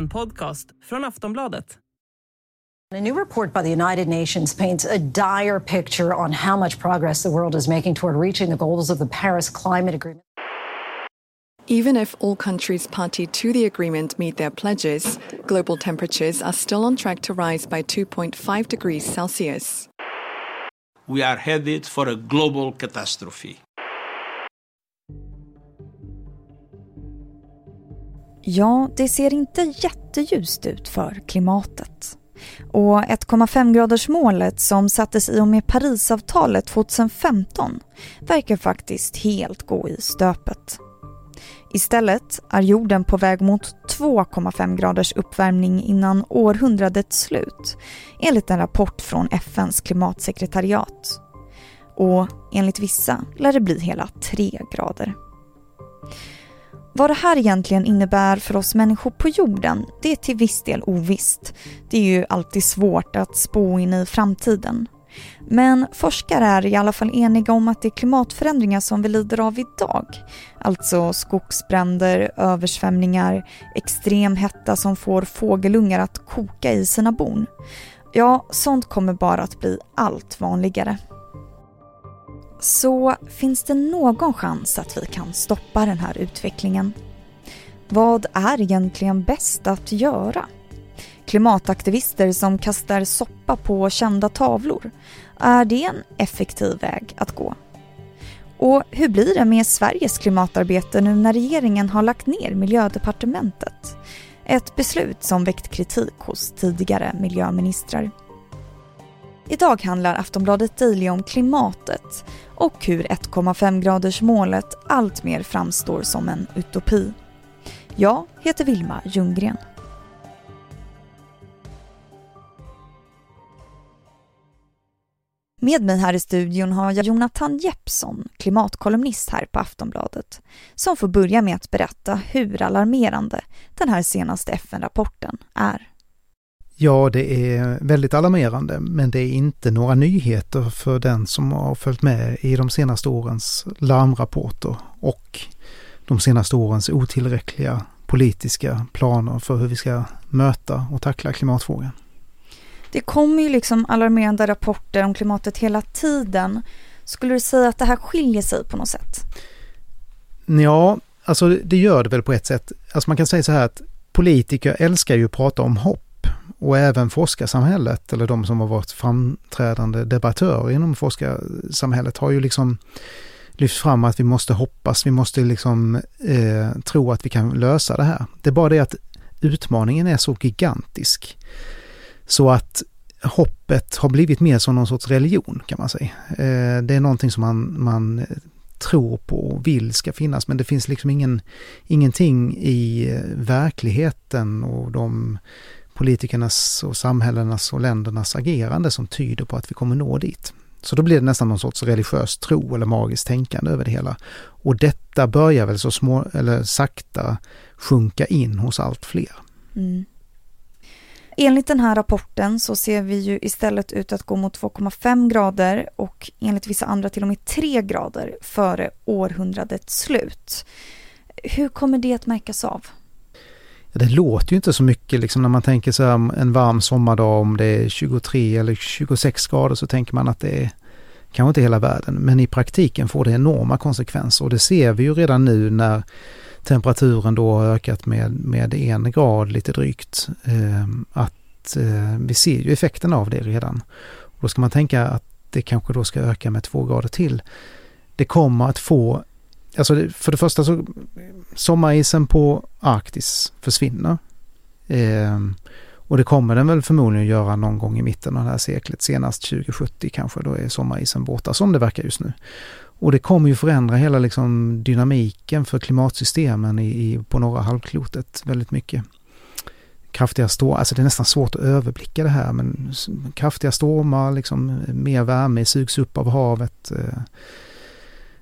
En podcast från Aftonbladet. A new report by the United Nations paints a dire picture on how much progress the world is making toward reaching the goals of the Paris Climate Agreement. Even if all countries party to the agreement meet their pledges, global temperatures are still on track to rise by 2.5 degrees Celsius. We are headed for a global catastrophe. Ja, det ser inte jätteljust ut för klimatet. Och 1,5-gradersmålet som sattes i och med Parisavtalet 2015 verkar faktiskt helt gå i stöpet. Istället är jorden på väg mot 2,5 graders uppvärmning innan århundradets slut enligt en rapport från FNs klimatsekretariat. Och enligt vissa lär det bli hela 3 grader. Vad det här egentligen innebär för oss människor på jorden, det är till viss del ovisst. Det är ju alltid svårt att spå in i framtiden. Men forskare är i alla fall eniga om att det är klimatförändringar som vi lider av idag. Alltså skogsbränder, översvämningar, extrem hetta som får fågelungar att koka i sina bon. Ja, sånt kommer bara att bli allt vanligare. Så finns det någon chans att vi kan stoppa den här utvecklingen? Vad är egentligen bäst att göra? Klimataktivister som kastar soppa på kända tavlor, är det en effektiv väg att gå? Och hur blir det med Sveriges klimatarbete nu när regeringen har lagt ner miljödepartementet? Ett beslut som väckt kritik hos tidigare miljöministrar. Idag handlar Aftonbladet Daily om klimatet och hur 1,5-gradersmålet alltmer framstår som en utopi. Jag heter Vilma Ljunggren. Med mig här i studion har jag Jonathan Jeppsson, klimatkolumnist här på Aftonbladet, som får börja med att berätta hur alarmerande den här senaste FN-rapporten är. Ja, det är väldigt alarmerande, men det är inte några nyheter för den som har följt med i de senaste årens larmrapporter och de senaste årens otillräckliga politiska planer för hur vi ska möta och tackla klimatfrågan. Det kommer ju liksom alarmerande rapporter om klimatet hela tiden. Skulle du säga att det här skiljer sig på något sätt? Ja, alltså det gör det väl på ett sätt. Alltså man kan säga så här att politiker älskar ju att prata om hopp och även forskarsamhället, eller de som har varit framträdande debattörer inom forskarsamhället, har ju liksom lyft fram att vi måste hoppas, vi måste liksom eh, tro att vi kan lösa det här. Det är bara det att utmaningen är så gigantisk. Så att hoppet har blivit mer som någon sorts religion kan man säga. Eh, det är någonting som man, man tror på och vill ska finnas men det finns liksom ingen, ingenting i eh, verkligheten och de politikernas och samhällenas och ländernas agerande som tyder på att vi kommer nå dit. Så då blir det nästan någon sorts religiös tro eller magiskt tänkande över det hela. Och detta börjar väl så små, eller sakta sjunka in hos allt fler. Mm. Enligt den här rapporten så ser vi ju istället ut att gå mot 2,5 grader och enligt vissa andra till och med 3 grader före århundradets slut. Hur kommer det att märkas av? Det låter ju inte så mycket liksom när man tänker så här en varm sommardag om det är 23 eller 26 grader så tänker man att det är kanske inte hela världen. Men i praktiken får det enorma konsekvenser och det ser vi ju redan nu när temperaturen då har ökat med, med en grad lite drygt. Eh, att eh, vi ser ju effekten av det redan. Och då ska man tänka att det kanske då ska öka med två grader till. Det kommer att få Alltså för det första så sommarisen på Arktis försvinner. Eh, och det kommer den väl förmodligen göra någon gång i mitten av det här seklet, senast 2070 kanske, då är sommarisen borta som det verkar just nu. Och det kommer ju förändra hela liksom dynamiken för klimatsystemen i, i, på norra halvklotet väldigt mycket. Kraftiga stormar, alltså det är nästan svårt att överblicka det här men kraftiga stormar, liksom mer värme sugs upp av havet. Eh,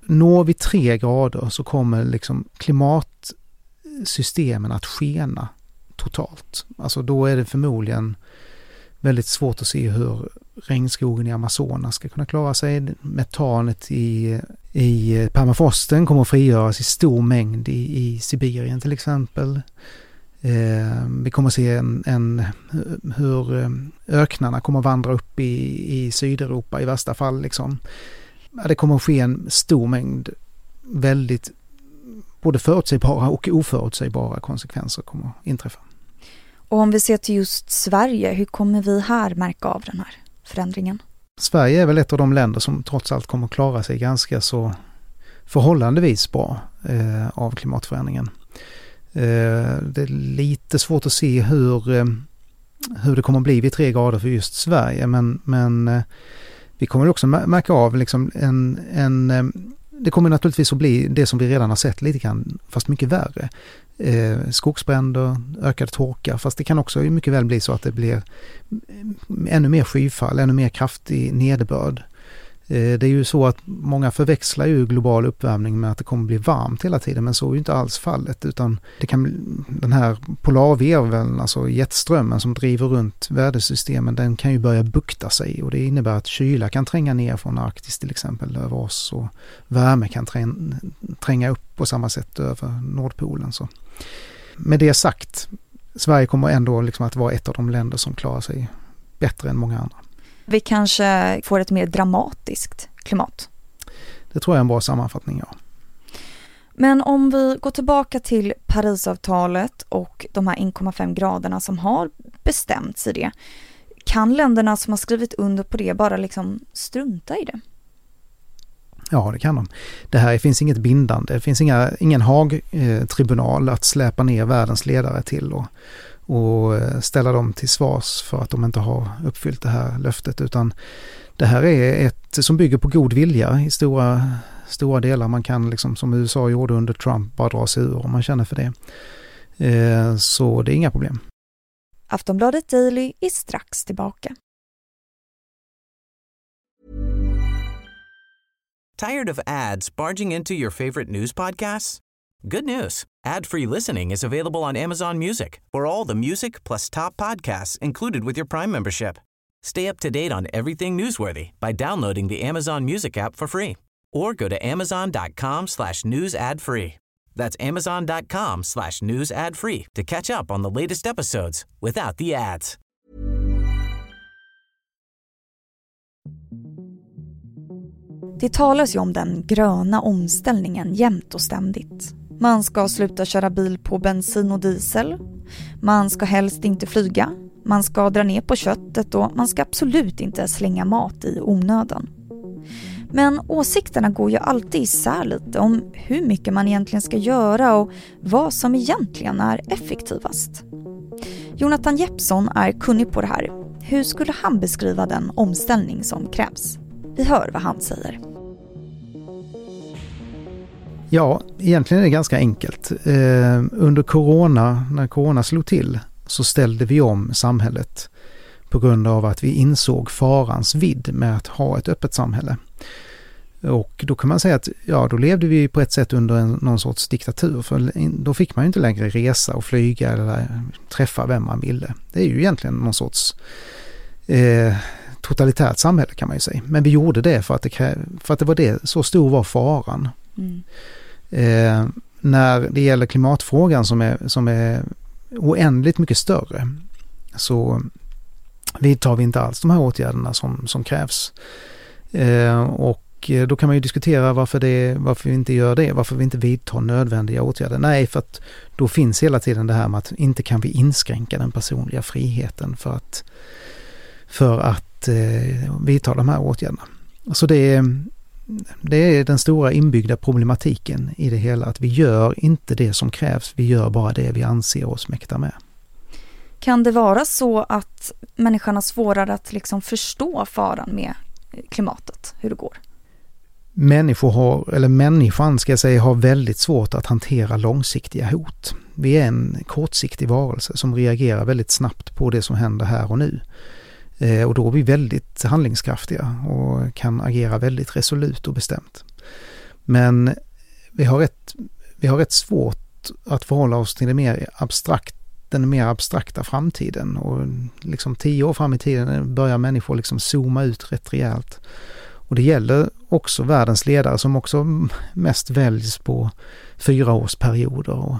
når vi tre grader så kommer liksom klimatsystemen att skena totalt. Alltså då är det förmodligen väldigt svårt att se hur regnskogen i Amazonas ska kunna klara sig. Metanet i, i permafrosten kommer att frigöras i stor mängd i, i Sibirien till exempel. Eh, vi kommer se en, en, hur eh, öknarna kommer vandra upp i, i Sydeuropa i värsta fall. Liksom. Det kommer att ske en stor mängd väldigt både förutsägbara och oförutsägbara konsekvenser kommer att inträffa. Och om vi ser till just Sverige, hur kommer vi här märka av den här förändringen? Sverige är väl ett av de länder som trots allt kommer att klara sig ganska så förhållandevis bra eh, av klimatförändringen. Eh, det är lite svårt att se hur, eh, hur det kommer att bli vid tre grader för just Sverige men, men eh, vi kommer också märka av liksom en, en eh, det kommer naturligtvis att bli det som vi redan har sett lite grann, fast mycket värre. Eh, skogsbränder, ökad torka, fast det kan också mycket väl bli så att det blir mm, ännu mer skyfall, ännu mer kraftig nederbörd. Eh, det är ju så att många förväxlar ju global uppvärmning med att det kommer bli varmt hela tiden men så är ju inte alls fallet utan det kan den här polarvirveln, alltså jetströmmen som driver runt vädersystemen, den kan ju börja bukta sig och det innebär att kyla kan tränga ner från Arktis till exempel över oss och värme kan tränga upp på samma sätt över Nordpolen. Så. Med det sagt, Sverige kommer ändå liksom att vara ett av de länder som klarar sig bättre än många andra. Vi kanske får ett mer dramatiskt klimat. Det tror jag är en bra sammanfattning, ja. Men om vi går tillbaka till Parisavtalet och de här 1,5 graderna som har bestämts i det. Kan länderna som har skrivit under på det bara liksom strunta i det? Ja, det kan de. Det här finns inget bindande, det finns inga, ingen Haag-tribunal att släpa ner världens ledare till och, och eh, ställa dem till svars för att de inte har uppfyllt det här löftet utan det här är ett som bygger på god vilja i stora, stora delar. Man kan liksom som USA gjorde under Trump bara dra sig ur om man känner för det. Eh, så det är inga problem. Aftonbladet Daily är strax tillbaka. Tired of ads barging into your favorite news podcasts? Good news. Ad-free listening is available on Amazon Music for all the music plus top podcasts included with your Prime membership. Stay up to date on everything newsworthy by downloading the Amazon Music app for free or go to amazon.com slash news ad free. That's amazon.com slash news ad free to catch up on the latest episodes without the ads. Det talas ju om den gröna omställningen jämt och ständigt. Man ska sluta köra bil på bensin och diesel. Man ska helst inte flyga. Man ska dra ner på köttet och man ska absolut inte slänga mat i onödan. Men åsikterna går ju alltid isär lite om hur mycket man egentligen ska göra och vad som egentligen är effektivast. Jonathan Jeppsson är kunnig på det här. Hur skulle han beskriva den omställning som krävs? Vi hör vad han säger. Ja, egentligen är det ganska enkelt. Eh, under corona, när corona slog till, så ställde vi om samhället på grund av att vi insåg farans vidd med att ha ett öppet samhälle. Och då kan man säga att ja, då levde vi på ett sätt under en, någon sorts diktatur. För då fick man ju inte längre resa och flyga eller träffa vem man ville. Det är ju egentligen någon sorts eh, totalitärt samhälle kan man ju säga. Men vi gjorde det för att det, för att det var det, så stor var faran. Mm. Eh, när det gäller klimatfrågan som är, som är oändligt mycket större så vidtar vi inte alls de här åtgärderna som, som krävs. Eh, och eh, då kan man ju diskutera varför, det, varför vi inte gör det, varför vi inte vidtar nödvändiga åtgärder. Nej, för att då finns hela tiden det här med att inte kan vi inskränka den personliga friheten för att, för att eh, vidta de här åtgärderna. Så det är, det är den stora inbyggda problematiken i det hela, att vi gör inte det som krävs, vi gör bara det vi anser oss mäkta med. Kan det vara så att människan har svårare att liksom förstå faran med klimatet, hur det går? Människor har, eller människan ska jag säga, har väldigt svårt att hantera långsiktiga hot. Vi är en kortsiktig varelse som reagerar väldigt snabbt på det som händer här och nu. Eh, och då är vi väldigt handlingskraftiga och kan agera väldigt resolut och bestämt. Men vi har rätt, vi har rätt svårt att förhålla oss till det mer abstrakt, den mer abstrakta framtiden. Och liksom tio år fram i tiden börjar människor liksom zooma ut rätt rejält. Och det gäller också världens ledare som också mest väljs på fyraårsperioder. Och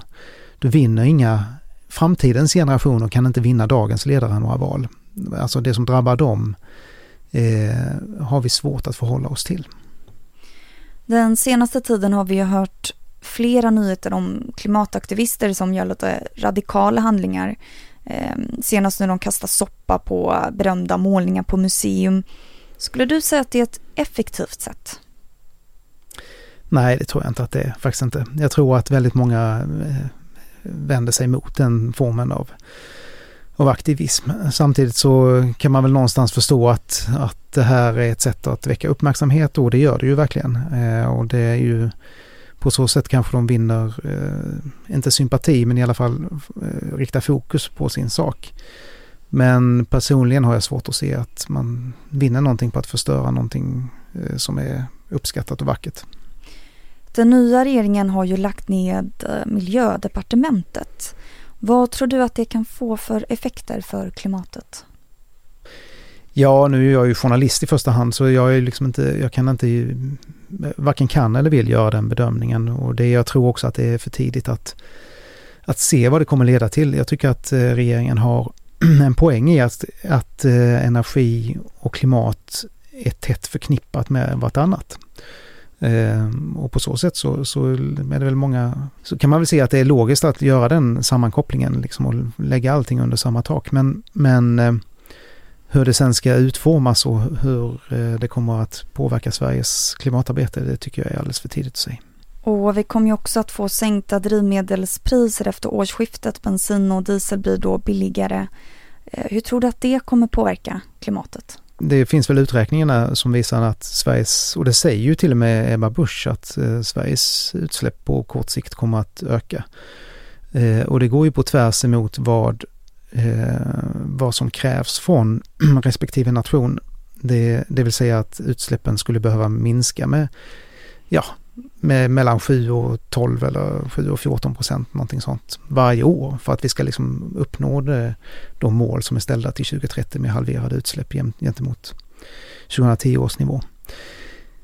du vinner inga framtidens generationer kan inte vinna dagens ledare några val. Alltså det som drabbar dem eh, har vi svårt att förhålla oss till. Den senaste tiden har vi ju hört flera nyheter om klimataktivister som gör lite radikala handlingar. Eh, senast när de kastar soppa på berömda målningar på museum. Skulle du säga att det är ett effektivt sätt? Nej, det tror jag inte att det är. Faktiskt inte. Jag tror att väldigt många eh, vänder sig mot den formen av, av aktivism. Samtidigt så kan man väl någonstans förstå att, att det här är ett sätt att väcka uppmärksamhet och det gör det ju verkligen. Eh, och det är ju på så sätt kanske de vinner, eh, inte sympati, men i alla fall eh, riktar fokus på sin sak. Men personligen har jag svårt att se att man vinner någonting på att förstöra någonting eh, som är uppskattat och vackert. Den nya regeringen har ju lagt ned eh, miljödepartementet. Vad tror du att det kan få för effekter för klimatet? Ja, nu är jag ju journalist i första hand så jag är liksom inte, jag kan inte, varken kan eller vill göra den bedömningen och det jag tror också att det är för tidigt att, att se vad det kommer leda till. Jag tycker att eh, regeringen har en poäng i att, att eh, energi och klimat är tätt förknippat med vartannat. Ehm, och på så sätt så, så är det väl många, så kan man väl se att det är logiskt att göra den sammankopplingen liksom och lägga allting under samma tak. Men, men eh, hur det sen ska utformas och hur eh, det kommer att påverka Sveriges klimatarbete, det tycker jag är alldeles för tidigt att säga. Och vi kommer ju också att få sänkta drivmedelspriser efter årsskiftet. Bensin och diesel blir då billigare. Eh, hur tror du att det kommer påverka klimatet? Det finns väl uträkningarna som visar att Sveriges, och det säger ju till och med Ebba Busch, att eh, Sveriges utsläpp på kort sikt kommer att öka. Eh, och det går ju på tvärs emot vad, eh, vad som krävs från respektive nation. Det, det vill säga att utsläppen skulle behöva minska med ja, med mellan 7 och 12 eller 7 och 14 procent någonting sånt varje år för att vi ska liksom uppnå det, de mål som är ställda till 2030 med halverade utsläpp gentemot 2010 års nivå.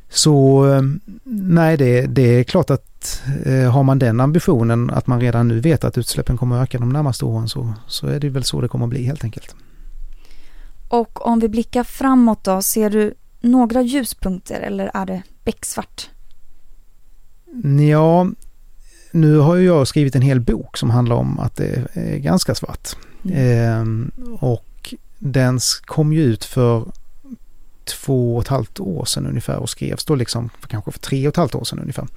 Så ehm, nej, det, det är klart att eh, har man den ambitionen att man redan nu vet att utsläppen kommer att öka de närmaste åren så, så är det väl så det kommer att bli helt enkelt. Och om vi blickar framåt då, ser du några ljuspunkter eller är det becksvart? Ja, nu har ju jag skrivit en hel bok som handlar om att det är ganska svart. Mm. Eh, och den kom ju ut för två och ett halvt år sedan ungefär och skrevs då liksom för kanske för tre och ett halvt år sedan ungefär.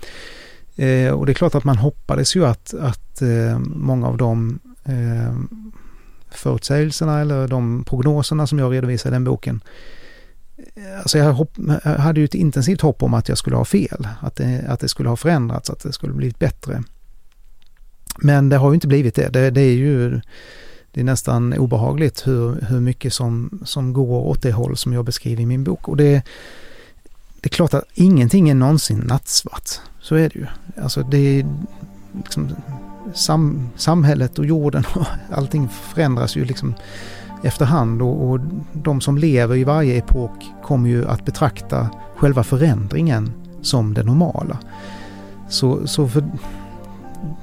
Eh, och det är klart att man hoppades ju att, att eh, många av de eh, förutsägelserna eller de prognoserna som jag redovisar i den boken Alltså jag, hopp, jag hade ju ett intensivt hopp om att jag skulle ha fel, att det, att det skulle ha förändrats, att det skulle blivit bättre. Men det har ju inte blivit det. Det, det är ju det är nästan obehagligt hur, hur mycket som, som går åt det håll som jag beskriver i min bok. Och det, det är klart att ingenting är någonsin nattsvart. Så är det ju. Alltså det är liksom, sam, samhället och jorden och allting förändras ju liksom efterhand och, och de som lever i varje epok kommer ju att betrakta själva förändringen som det normala. Så, så för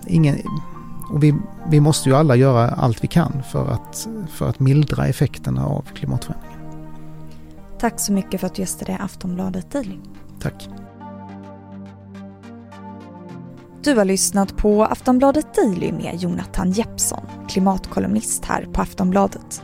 ingen, och vi, vi måste ju alla göra allt vi kan för att, för att mildra effekterna av klimatförändringen. Tack så mycket för att du gästade Aftonbladet Daily. Tack. Du har lyssnat på Aftonbladet Daily med Jonathan Jeppsson, klimatkolumnist här på Aftonbladet.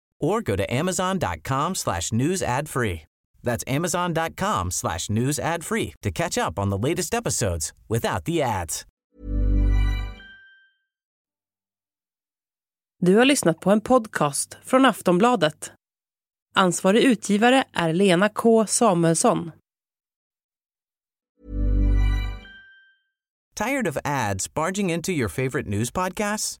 or go to amazon.com slash news ad free. That's amazon.com slash news ad free to catch up on the latest episodes without the ads. Du har lyssnat på en podcast från Aftonbladet. Ansvarig utgivare är Lena K Samuelsson. Tired of ads barging into your favorite news podcasts?